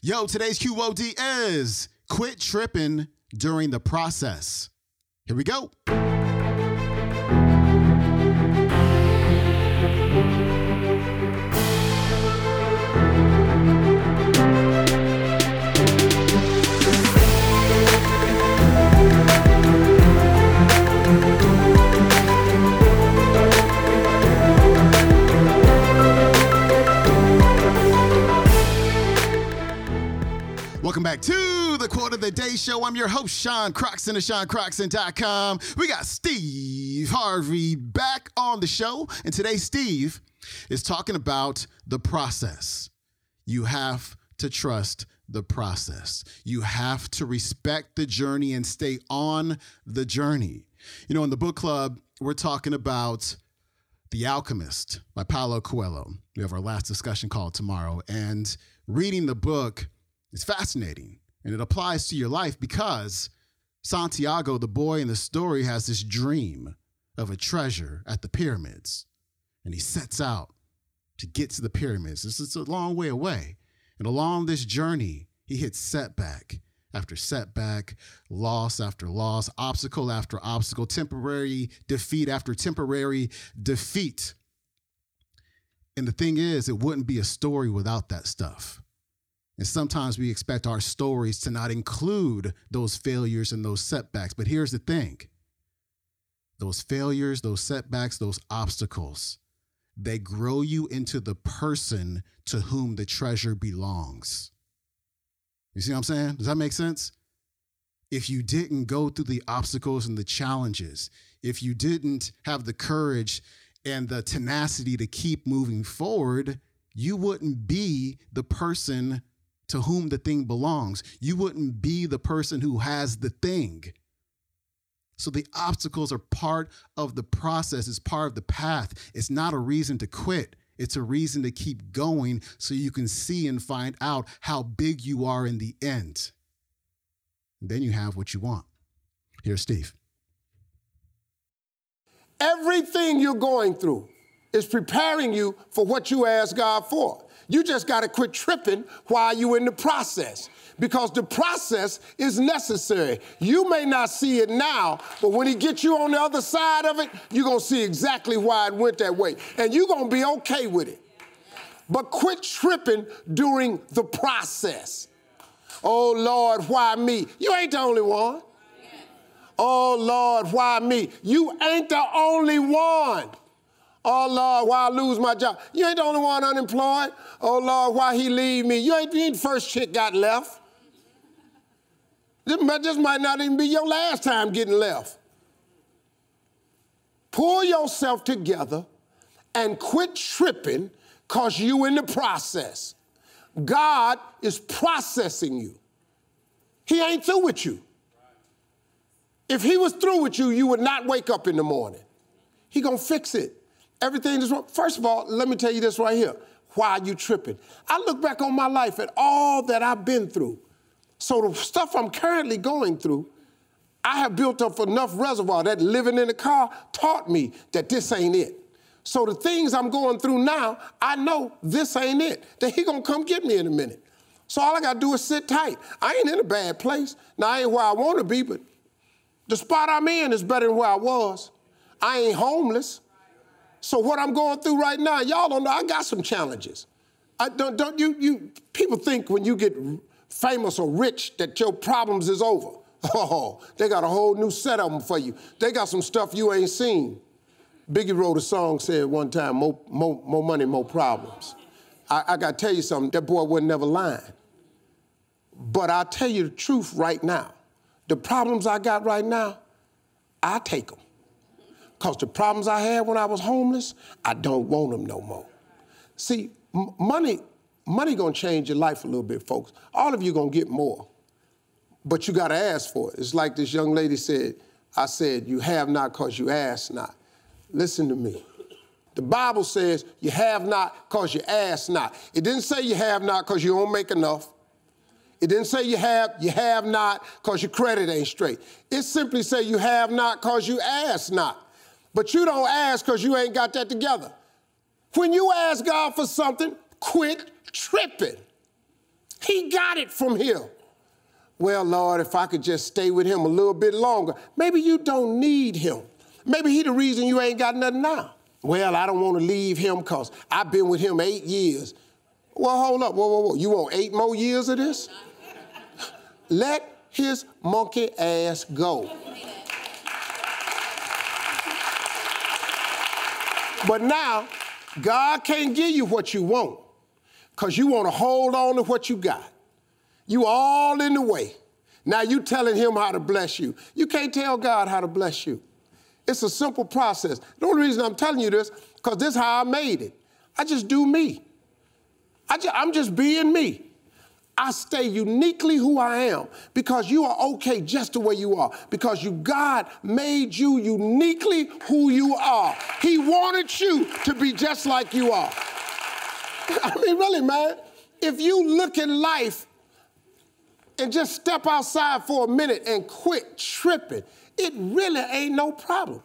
Yo, today's QOD is quit tripping during the process. Here we go. Back to the Quote of the Day Show. I'm your host, Sean Croxton of SeanCroxton.com. We got Steve Harvey back on the show. And today, Steve is talking about the process. You have to trust the process. You have to respect the journey and stay on the journey. You know, in the book club, we're talking about The Alchemist by Paulo Coelho. We have our last discussion call tomorrow. And reading the book, it's fascinating and it applies to your life because Santiago, the boy in the story, has this dream of a treasure at the pyramids. And he sets out to get to the pyramids. This is a long way away. And along this journey, he hits setback after setback, loss after loss, obstacle after obstacle, temporary defeat after temporary defeat. And the thing is, it wouldn't be a story without that stuff. And sometimes we expect our stories to not include those failures and those setbacks. But here's the thing those failures, those setbacks, those obstacles, they grow you into the person to whom the treasure belongs. You see what I'm saying? Does that make sense? If you didn't go through the obstacles and the challenges, if you didn't have the courage and the tenacity to keep moving forward, you wouldn't be the person to whom the thing belongs. You wouldn't be the person who has the thing. So the obstacles are part of the process, it's part of the path. It's not a reason to quit. It's a reason to keep going so you can see and find out how big you are in the end. Then you have what you want. Here's Steve. Everything you're going through is preparing you for what you ask God for. You just got to quit tripping while you're in the process because the process is necessary. You may not see it now, but when he gets you on the other side of it, you're going to see exactly why it went that way. And you're going to be okay with it. But quit tripping during the process. Oh Lord, why me? You ain't the only one. Oh Lord, why me? You ain't the only one. Oh Lord, why I lose my job? You ain't the only one unemployed. Oh Lord, why he leave me? You ain't, you ain't the first chick got left. This might, this might not even be your last time getting left. Pull yourself together and quit tripping because you in the process. God is processing you. He ain't through with you. If he was through with you, you would not wake up in the morning. He gonna fix it. Everything is wrong. First of all, let me tell you this right here. Why are you tripping? I look back on my life at all that I've been through. So the stuff I'm currently going through, I have built up enough reservoir that living in a car taught me that this ain't it. So the things I'm going through now, I know this ain't it. That he gonna come get me in a minute. So all I gotta do is sit tight. I ain't in a bad place. Now I ain't where I wanna be, but the spot I'm in is better than where I was. I ain't homeless. So what I'm going through right now, y'all don't know. I got some challenges. I don't, don't you, you people think when you get famous or rich that your problems is over. Oh, they got a whole new set of them for you. They got some stuff you ain't seen. Biggie wrote a song said one time, more, more, more money, more problems. I, I got to tell you something, that boy wasn't never lying. But I'll tell you the truth right now. The problems I got right now, I take them. Because the problems I had when I was homeless, I don't want them no more. See, money, money gonna change your life a little bit, folks. All of you gonna get more. But you gotta ask for it. It's like this young lady said, I said, you have not because you ask not. Listen to me. The Bible says you have not because you ask not. It didn't say you have not because you don't make enough. It didn't say you have, you have not because your credit ain't straight. It simply say you have not because you ask not. But you don't ask because you ain't got that together. When you ask God for something, quit tripping. He got it from him. Well, Lord, if I could just stay with him a little bit longer, maybe you don't need him. Maybe he the reason you ain't got nothing now. Well, I don't want to leave him because I've been with him eight years. Well, hold up. Whoa, whoa, whoa. You want eight more years of this? Let his monkey ass go. But now, God can't give you what you want because you want to hold on to what you got. You all in the way. Now you telling him how to bless you. You can't tell God how to bless you. It's a simple process. The only reason I'm telling you this, because this is how I made it. I just do me. I I'm just being me. I stay uniquely who I am because you are okay just the way you are. Because you God made you uniquely who you are. He wanted you to be just like you are. I mean, really, man, if you look at life and just step outside for a minute and quit tripping, it really ain't no problem.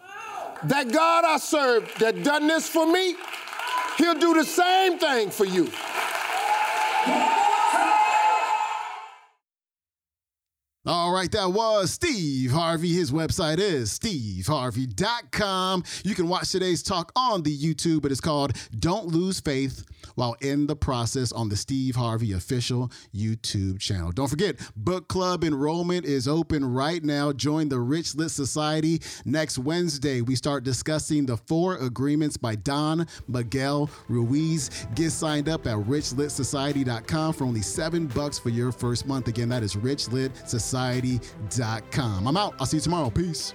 That God I serve that done this for me, he'll do the same thing for you. All right, that was Steve Harvey. His website is steveharvey.com. You can watch today's talk on the YouTube, it's called Don't Lose Faith while in the process on the Steve Harvey official YouTube channel. Don't forget, book club enrollment is open right now. Join the Rich Lit Society next Wednesday. We start discussing the four agreements by Don Miguel Ruiz. Get signed up at richlitsociety.com for only seven bucks for your first month. Again, that is richlitsociety.com. I'm out. I'll see you tomorrow. Peace.